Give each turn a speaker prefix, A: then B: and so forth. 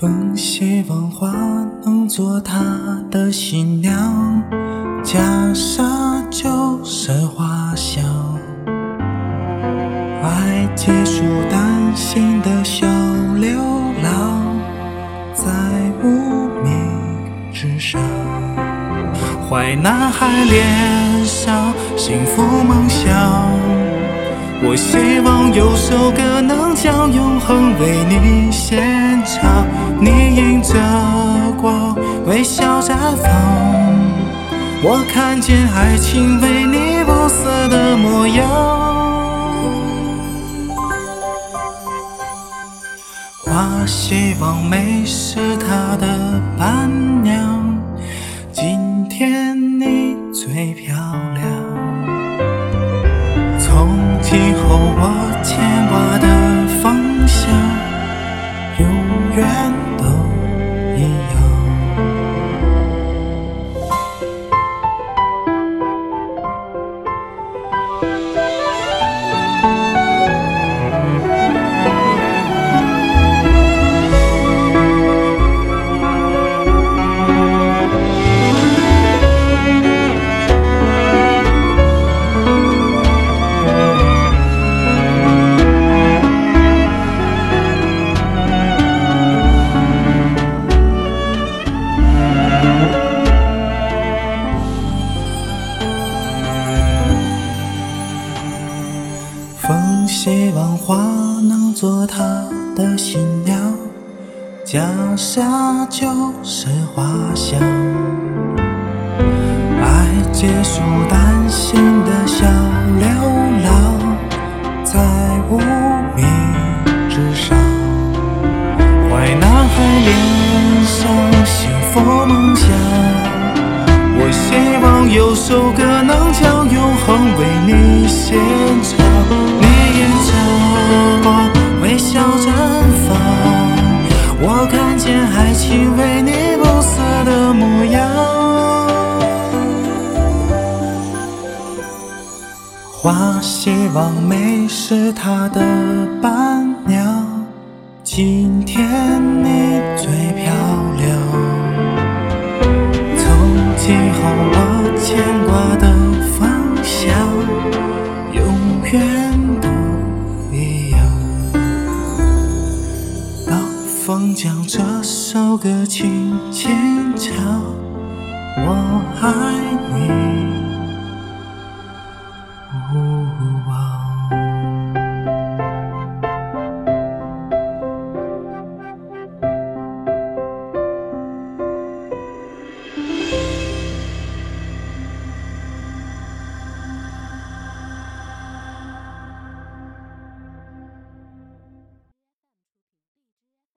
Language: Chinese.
A: 风希望花能做他的新娘，袈裟就是花香。爱结束单行的小流浪，在无名之上。坏男孩脸上幸福梦想。我希望有首歌能将永恒为你写微笑绽放，我看见爱情为你不色的模样。花希望美是她的伴娘，今天你最漂亮。从今后我希望花能做他的新娘，脚下就是花香。爱结束单行的小流浪，在无名之上。坏男孩脸上幸福梦想。我希望有首歌能将永恒为你写花希望美是它的伴娘，今天你最漂亮。从今后我牵挂的方向，永远都一样。当风将这首歌轻轻唱，我爱你。不忘